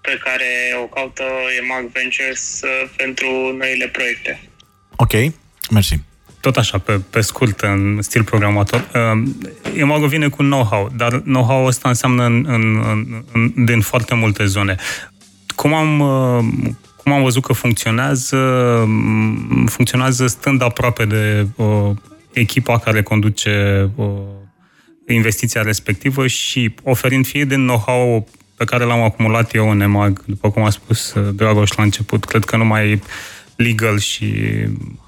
pe care o caută EMAG Ventures pentru noile proiecte. Ok, mersi tot așa, pe, pe scurt, în stil programator, uh, Imago vine cu know-how, dar know-how ăsta înseamnă în, în, în, din foarte multe zone. Cum am, uh, cum am văzut că funcționează, mm, funcționează stând aproape de uh, echipa care conduce uh, investiția respectivă și oferind fie din know-how pe care l-am acumulat eu în EMAG, după cum a spus uh, Dragoș la început, cred că nu mai legal și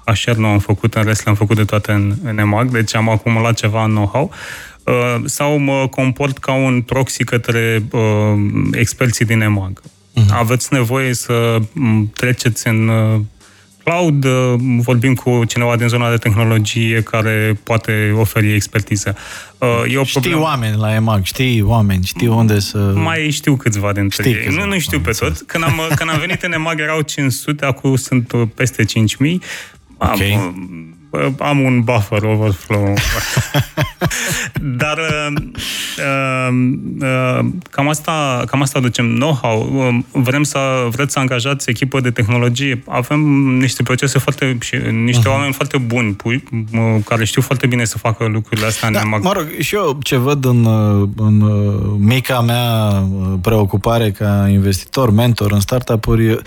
HR nu am făcut, în rest le-am făcut de toate în, în EMAG, deci am acumulat ceva în know-how. Uh, sau mă comport ca un proxy către uh, experții din EMAG. Uh-huh. Aveți nevoie să treceți în uh, cloud, uh, vorbim cu cineva din zona de tehnologie care poate oferi expertiză. Uh, e o Știi problemă. oameni la EMAG, știi oameni, știi unde să... Mai știu câțiva dintre Știi ei. câțiva, Nu, nu știu am pe înțeles. toți. Când am, când am venit în EMAG erau 500, acum sunt uh, peste 5000. Am, Ok. Uh, am un buffer overflow. Dar uh, uh, uh, cam, asta, cam asta ducem know-how. Uh, Vrem să, vreți să angajați echipă de tehnologie. Avem niște procese foarte și niște oameni foarte buni pu- uh, care știu foarte bine să facă lucrurile astea în Da, EMAG. mă rog, și eu ce văd în, uh, în uh, mica mea uh, preocupare ca investitor, mentor în startup-uri, uh,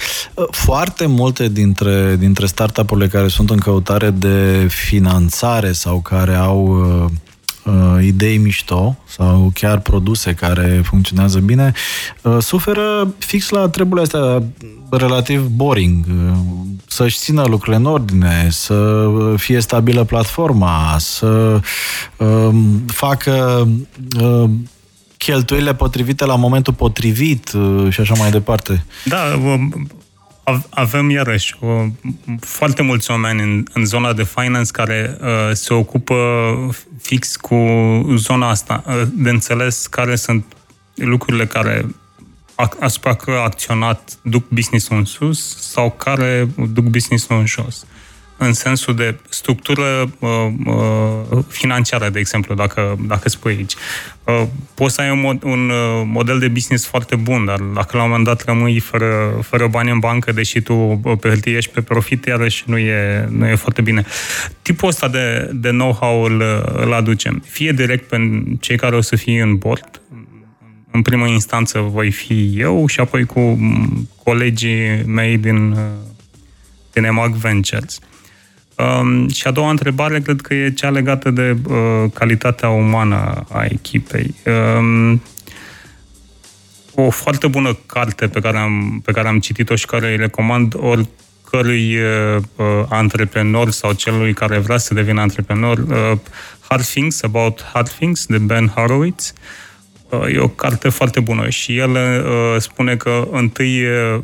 foarte multe dintre, dintre startup-urile care sunt în căutare de finanțare sau care au uh, uh, idei mișto sau chiar produse care funcționează bine, uh, suferă fix la treburile astea relativ boring. uh, Să-și țină lucrurile în ordine, să fie stabilă platforma, să um, facă uh, cheltuielile potrivite la momentul potrivit uh, și așa mai departe. Da, um, av- avem iarăși uh, foarte mulți oameni în, în zona de finance care uh, se ocupă fix cu zona asta, uh, de înțeles care sunt lucrurile care ac- asupra care acționat duc business-ul în sus sau care duc business-ul în jos. În sensul de structură uh, uh, financiară, de exemplu, dacă, dacă spui aici. Uh, poți să ai un, mod, un uh, model de business foarte bun, dar dacă la un moment dat rămâi fără, fără bani în bancă, deși tu uh, pe hârtie ești pe profit, iarăși nu e, nu e foarte bine. Tipul ăsta de, de know-how îl, îl aducem. Fie direct pe cei care o să fie în board, în primă instanță voi fi eu și apoi cu m, colegii mei din, uh, din EMAG Ventures. Um, și a doua întrebare cred că e cea legată de uh, calitatea umană a echipei. Um, o foarte bună carte pe care am, pe care am citit-o și care îi recomand oricărui uh, uh, antreprenor sau celui care vrea să devină antreprenor, uh, Hard Things About Hard Things, de Ben Horowitz. Uh, E o carte foarte bună și el uh, spune că întâi uh,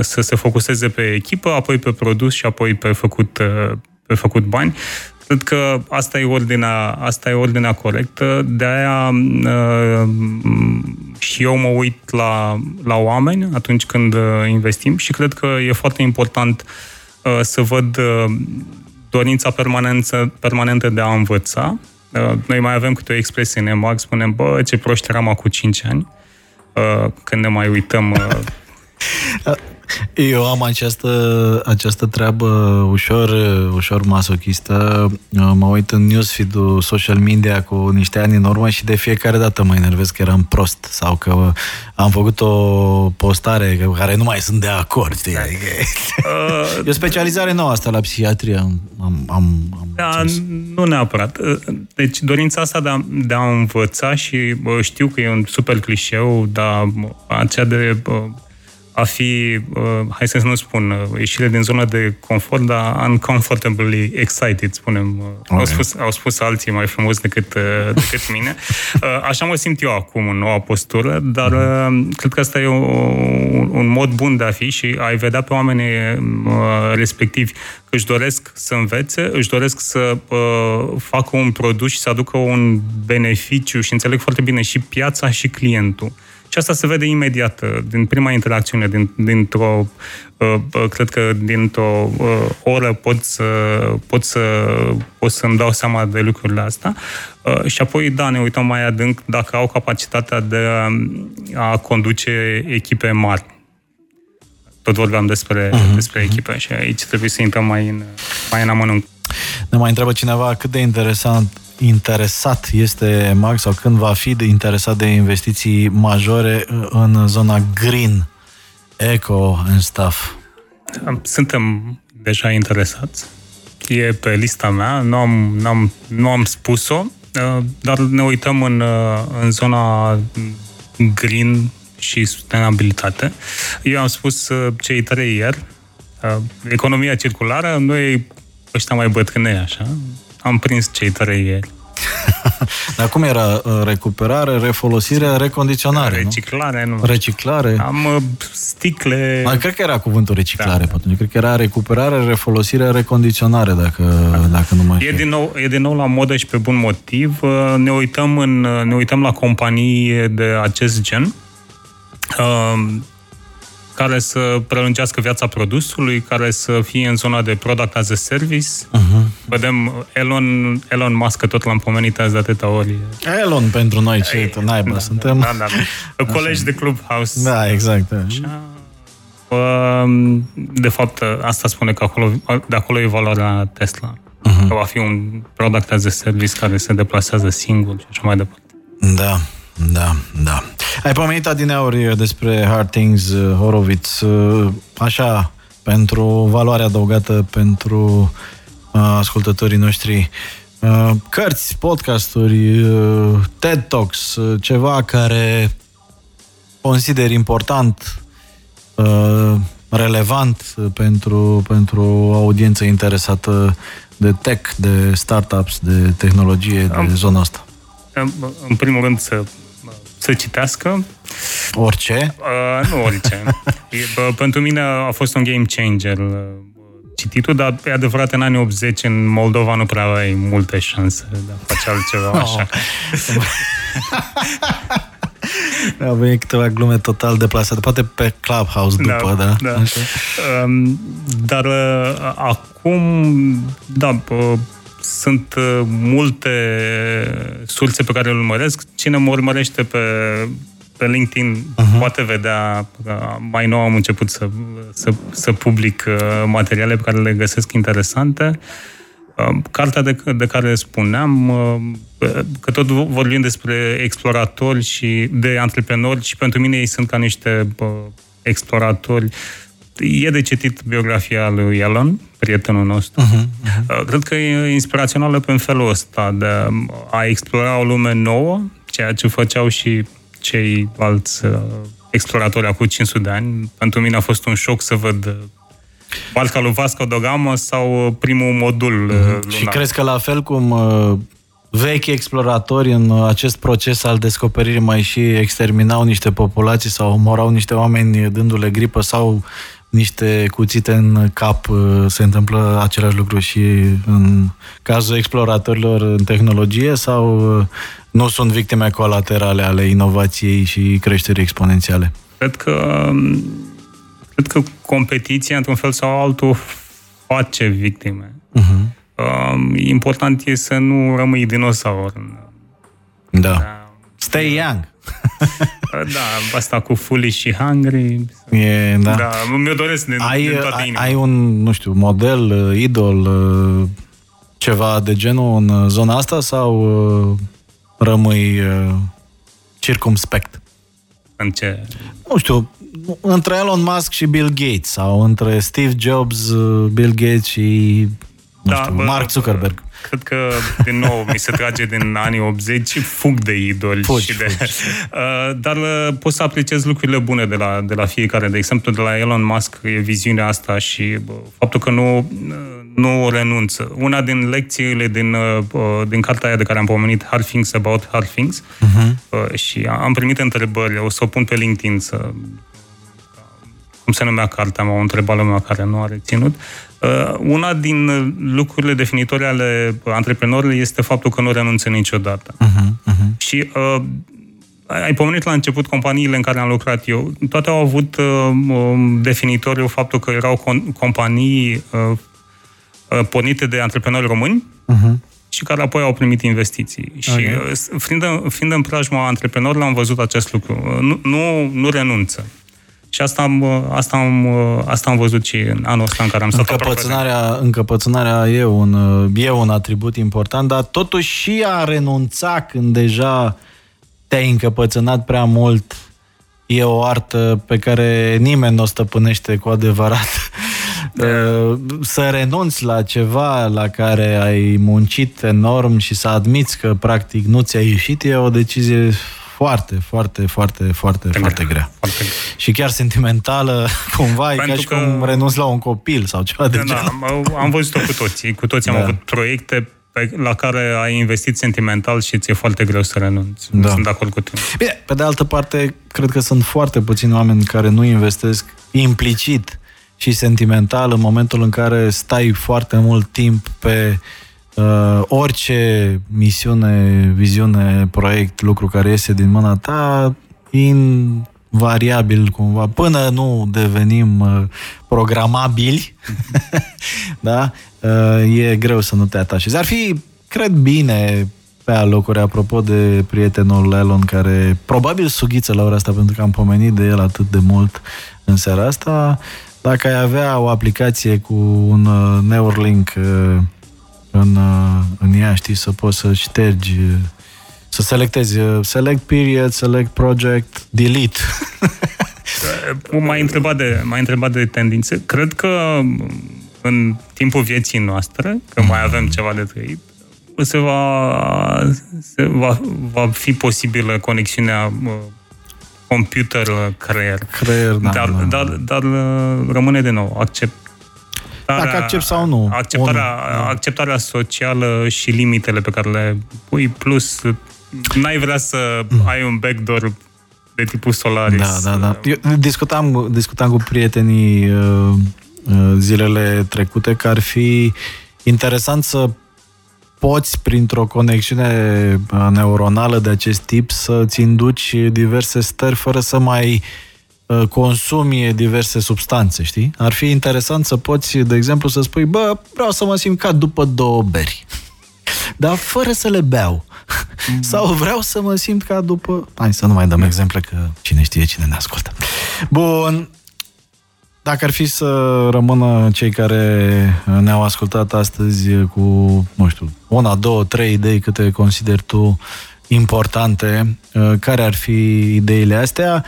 să se focuseze pe echipă, apoi pe produs și apoi pe făcut, uh, pe făcut bani. Cred că asta e ordinea, asta e ordinea corectă, de aia uh, și eu mă uit la, la oameni atunci când uh, investim și cred că e foarte important uh, să văd uh, dorința permanență, permanentă de a învăța. Uh, Noi mai avem câte o expresie în EMAG, spunem, bă, ce proști eram acum 5 ani, uh, când ne mai uităm uh, Eu am această, această treabă ușor, ușor masochistă. Mă uit în newsfeed-ul social media cu niște ani în urmă și de fiecare dată mă enervez că eram prost sau că am făcut o postare cu care nu mai sunt de acord. Știi? Adică, e o specializare nouă asta la psihiatrie. Am, am, am, am Da, înțeles. nu neapărat. Deci dorința asta de a, de a învăța și bă, știu că e un super clișeu, dar bă, aceea de bă, a fi, bă, hai să nu spun, uh, ieșire din zona de confort, dar uncomfortably excited, spunem. Okay. Au, spus, au spus alții mai frumos decât, uh, decât mine. Uh, Așa mă simt eu acum în noua postură, dar uh, cred că asta e o, un mod bun de a fi și ai vedea pe oamenii uh, respectivi că își doresc să învețe, își doresc să uh, facă un produs și să aducă un beneficiu și înțeleg foarte bine și piața și clientul. Și asta se vede imediat, uh, din prima interacțiune, din, dintr-o, uh, uh, cred că dintr-o uh, oră pot să, pot, să, pot să-mi dau seama de lucrurile astea. Uh, și apoi, da, ne uităm mai adânc dacă au capacitatea de a, a conduce echipe mari. Tot vorbeam despre, uh-huh. despre echipe și aici trebuie să intrăm mai în, mai în amănunt. Ne mai întreabă cineva cât de interesant interesat este Max sau când va fi de interesat de investiții majore în zona green, eco and stuff. Suntem deja interesați. E pe lista mea, nu am, n-am, nu am spus-o, uh, dar ne uităm în, uh, în zona green și sustenabilitate. Eu am spus uh, cei trei ieri, uh, economia circulară, noi ăștia mai bătrâni așa, am prins cei trei ieri. Dar cum era? Uh, Recuperare, refolosire, recondiționare, Reciclare, nu? nu? Reciclare. Am uh, sticle... Mai cred că era cuvântul reciclare da. atunci. Cred că era recuperare, refolosire, recondiționare, dacă, da. dacă nu mai e din, nou, e din nou la modă și pe bun motiv. Uh, Ne uităm, în, ne uităm la companii de acest gen uh, care să prelungească viața produsului, care să fie în zona de product as a service. Uh-huh. Vedem Elon, Elon Musk, că tot l-am pomenit azi de atâtea ori. Elon pentru noi, ce Ei, naiba da, suntem. Da, da, da. Colegi de Clubhouse. Da, exact. Da. Așa. Uh, De fapt, asta spune că acolo, de acolo e valoarea Tesla. Uh-huh. Că va fi un product as a service care se deplasează singur și așa mai departe. Da, da, da. Ai pomenit adineauri despre Hard Things, uh, Horowitz, uh, așa, pentru valoare adăugată pentru uh, ascultătorii noștri. Uh, cărți, podcasturi, uh, TED Talks, uh, ceva care consider important, uh, relevant uh, pentru, pentru o audiență interesată de tech, de startups, de tehnologie, de Am- zona asta. În- În primul rând să, să citească, Orice? Uh, nu orice. E, bă, pentru mine a fost un game changer uh, cititul, dar e adevărat, în anii 80 în Moldova nu prea ai multe șanse de a face altceva așa. Au venit câteva glume total deplasate, poate pe Clubhouse după, da? da. Așa. Um, dar uh, acum, da, uh, sunt uh, multe surse pe care îl urmăresc. Cine mă urmărește pe, pe LinkedIn uh-huh. poate vedea, uh, mai nou am început să, să, să public uh, materiale pe care le găsesc interesante. Uh, Cartea de, de care spuneam, uh, că tot vorbim despre exploratori și de antreprenori și pentru mine ei sunt ca niște uh, exploratori. E de citit biografia lui Elon, prietenul nostru. Uh-huh, uh-huh. Cred că e inspirațională pe felul ăsta de a explora o lume nouă, ceea ce făceau și ceilalți uh, exploratori acum 500 de ani. Pentru mine a fost un șoc să văd uh, Barca lui Vasco da Gama sau uh, primul modul uh, lunar. Și crezi că la fel cum uh, vechi exploratori în uh, acest proces al descoperirii mai și exterminau niște populații sau omorau niște oameni dându-le gripă sau niște cuțite în cap, uh, se întâmplă același lucru și în cazul exploratorilor în tehnologie sau uh, nu sunt victime colaterale ale inovației și creșterii exponențiale? Cred că, um, cred că competiția, într-un fel sau altul, face victime. Uh-huh. Um, important e să nu rămâi dinosaur. Da. Stay young. Da, asta cu fully și hungry. E, da. Da, mi-o doresc din, ai, din toată ai, inima. ai un, nu știu, model, uh, idol, uh, ceva de genul în uh, zona asta sau uh, rămâi uh, circumspect? În ce? Nu știu, între Elon Musk și Bill Gates sau între Steve Jobs, uh, Bill Gates și nu Da, știu, bă, Mark Zuckerberg. Cred că, din nou, mi se trage din anii 80 și fug de idoli. Fugi, și de, Uh, dar uh, poți să apreciezi lucrurile bune de la, de la fiecare. De exemplu, de la Elon Musk e viziunea asta și bă, faptul că nu, uh, nu o renunță. Una din lecțiile din, uh, uh, din cartea aia de care am pomenit, Hard Things About Hard Things, uh-huh. uh, și am primit întrebări, o să o pun pe LinkedIn să cum se numea cartea, m-au întrebat lumea care nu a reținut. Uh, una din uh, lucrurile definitorii ale antreprenorilor este faptul că nu renunță niciodată. Uh-huh, uh-huh. Și uh, ai pomenit la început companiile în care am lucrat eu, toate au avut uh, um, definitoriu faptul că erau con- companii uh, uh, pornite de antreprenori români Uh-huh. și care apoi au primit investiții. Și Ok. uh, fiind, în- fiind în preajma antreprenorilor, am văzut acest lucru. Uh, Nu, nu, nu renunță. Și asta am, uh, asta, am, uh, asta am văzut și în anul ăsta în care am stat aproape de- Încăpățânarea, încăpățânarea e un, uh, e un atribut important, dar totuși și a renunța când deja te-ai încăpățânat prea mult e o artă pe care nimeni nu o stăpânește cu adevărat. Uh, Să renunți la ceva la care ai muncit enorm și să admiți că practic nu ți-a ieșit e o decizie foarte, foarte, foarte, foarte, foarte grea. Foarte greu. Și chiar sentimentală, cumva, e ca Pentru și că- cum renunți la un copil sau ceva de Da, genul. am, am văzut-o cu toții. Cu toții am Da. avut proiecte pe, la care ai investit sentimental și ți-e foarte greu să renunți. Da. Sunt de acord cu tine. Bine, pe de altă parte, cred că sunt foarte puțini oameni care nu investesc implicit și sentimental în momentul în care stai foarte mult timp pe uh, orice misiune, viziune, proiect, lucru care iese din mâna ta, invariabil cumva, până nu devenim uh, programabili, da? Uh, e greu să nu te atașezi. Ar fi, cred, bine pe alocuri, apropo de prietenul Elon, care probabil sughiță la ora asta, pentru că am pomenit de el atât de mult în seara asta, dacă ai avea o aplicație cu un uh, Neuralink uh, în, uh, în ea, știi, să poți să ștergi să selectezi select period, select project, delete. m-ai întrebat, de, m-ai întrebat de tendințe. Cred că în timpul vieții noastre, că mai avem ceva de trăit, se va, se va, va fi posibilă conexiunea computer-creier. Creier, da, dar, da. dar, dar rămâne de nou accept dacă accept sau nu. Acceptarea, Om, acceptarea socială și limitele pe care le pui, plus n-ai vrea să ai un backdoor de tipul Solaris. Da, da, da. Eu discutam, discutam cu prietenii uh, uh, zilele trecute că ar fi interesant să poți, printr-o conexiune uh, neuronală de acest tip, să-ți induci diverse stări fără să mai consumi diverse substanțe, știi? Ar fi interesant să poți, de exemplu, să spui, bă, vreau să mă simt ca după două beri. Dar fără să le beau. Mm. Sau vreau să mă simt ca după... Hai să nu mai dăm exemple, că cine știe cine ne ascultă. Bun, dacă ar fi să rămână cei care ne-au ascultat astăzi cu, nu știu, una, două, trei idei câte consideri tu importante, care ar fi ideile astea?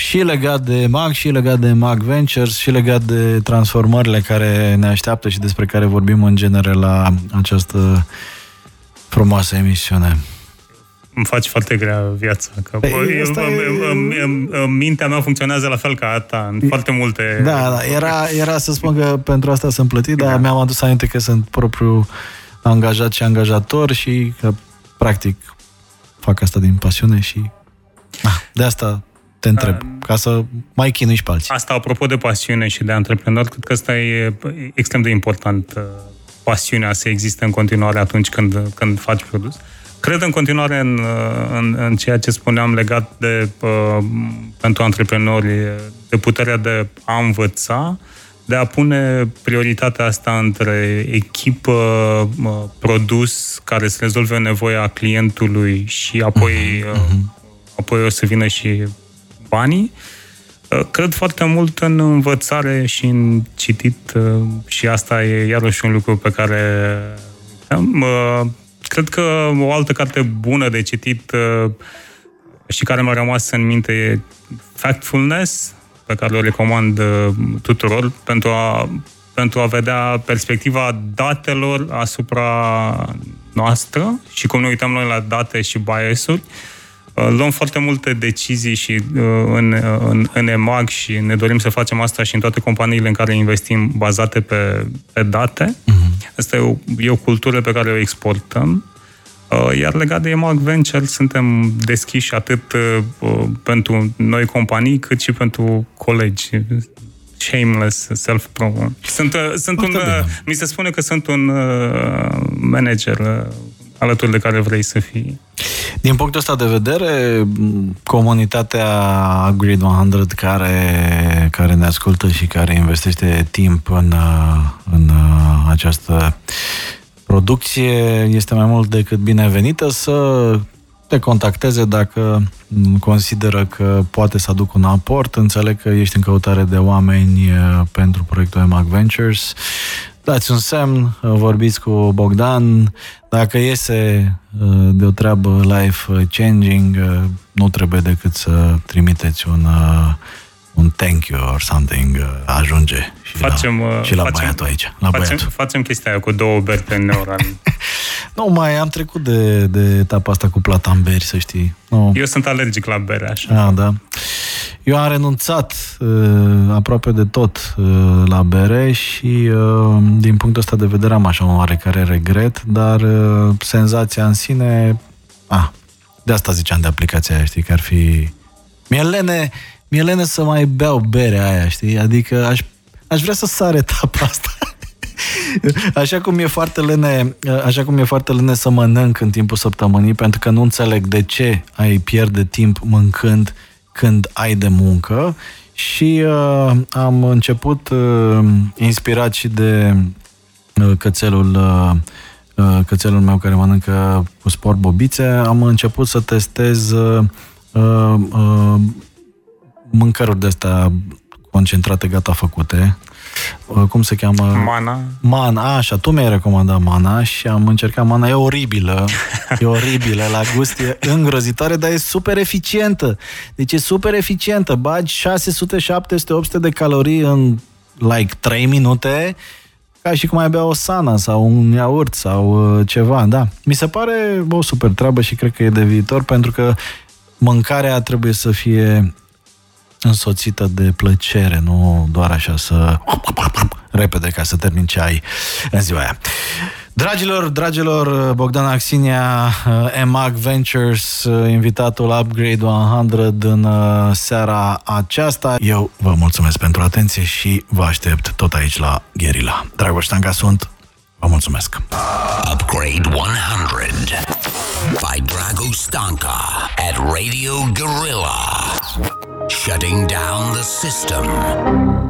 Și legat de MAG, și legat de MAG Ventures, și legat de transformările care ne așteaptă și despre care vorbim în genere la această frumoasă emisiune. Îmi faci foarte grea viața. Că păi, eu, e... mintea mea funcționează la fel ca a ta, în foarte multe... Da, da, era, era să spun că pentru asta sunt plătit, dar da. mi-am adus aminte că sunt propriu angajat și angajator și că, practic, fac asta din pasiune și... Ah, de asta te întreb, ca să mai chinui și pe alții. Asta, apropo de pasiune și de antreprenor, cred că asta e extrem de important, uh, pasiunea să existe în continuare atunci când, când faci produs. Cred în continuare în, uh, în, în ceea ce spuneam legat de, uh, pentru antreprenori, de puterea de a învăța, de a pune prioritatea asta între echipă, produs care să rezolve nevoia clientului și apoi, uh-huh. apoi o să vină și banii. Uh, cred foarte mult în învățare și în citit uh, și asta e iarăși un lucru pe care uh, cred că o altă carte bună de citit și care mi-a rămas în minte e Factfulness, pe care o recomand tuturor pentru a, pentru a vedea perspectiva datelor asupra noastră și cum ne uităm noi la date și bias-uri. Uh, Uh, luăm foarte multe decizii și uh, în, uh, în, în EMAG și ne dorim să facem asta și în toate companiile în care investim bazate pe, pe date. Uh-huh. Asta e o, e o cultură pe care o exportăm. Iar legat de EMAG Venture, suntem deschiși atât pentru noi companii, cât și pentru colegi shameless self-promo. Sunt, sunt un, mi se spune că sunt un manager alături de care vrei să fii. Din punctul ăsta de vedere, comunitatea Grid 100 care, care ne ascultă și care investește timp în, în această producție este mai mult decât binevenită să te contacteze dacă consideră că poate să aducă un aport. Înțeleg că ești în căutare de oameni pentru proiectul EMAG Ventures dați un semn, vorbiți cu Bogdan. Dacă iese uh, de o treabă life-changing, uh, nu trebuie decât să trimiteți un, uh, un thank you or something, ajunge și facem, la, și la facem, băiatul aici. La facem, băiatul. facem chestia aia cu două beri pe neural. nu, mai am trecut de, de etapa asta cu plata în beri, să știi. Nu. Eu sunt alergic la bere, așa. Ah, da. Eu am renunțat uh, aproape de tot uh, la bere și uh, din punctul ăsta de vedere am așa un oarecare regret, dar uh, senzația în sine, ah, de asta ziceam de aplicația aia, știi, că ar fi... Mi-e lene, mi-e lene să mai beau berea aia, știi, adică aș, aș vrea să sar etapa asta. Așa cum e foarte lene, așa cum e foarte lene să mănânc în timpul săptămânii, pentru că nu înțeleg de ce ai pierde timp mâncând când ai de muncă și uh, am început uh, inspirat și de uh, cățelul uh, uh, cățelul meu care mănâncă cu sport bobițe, am început să testez uh, uh, mâncăruri de astea concentrate gata făcute, Uh, cum se cheamă? Mana. Mana, așa, tu mi-ai recomandat Mana și am încercat Mana, e oribilă, e oribilă, la gust e îngrozitoare, dar e super eficientă. Deci e super eficientă, bagi 600, 700, 800 de calorii în like 3 minute, ca și cum ai bea o sana sau un iaurt sau uh, ceva, da. Mi se pare o super treabă și cred că e de viitor pentru că mâncarea trebuie să fie însoțită de plăcere, nu doar așa să repede ca să termin ce ai în ziua aia. Dragilor, dragilor, Bogdan Axinia, EMAG Ventures, invitatul Upgrade 100 în uh, seara aceasta. Eu vă mulțumesc pentru atenție și vă aștept tot aici la Gherila. Dragoș Tanga sunt, vă mulțumesc. Upgrade 100 by Dragoș Stanka at Radio Gorilla. Shutting down the system.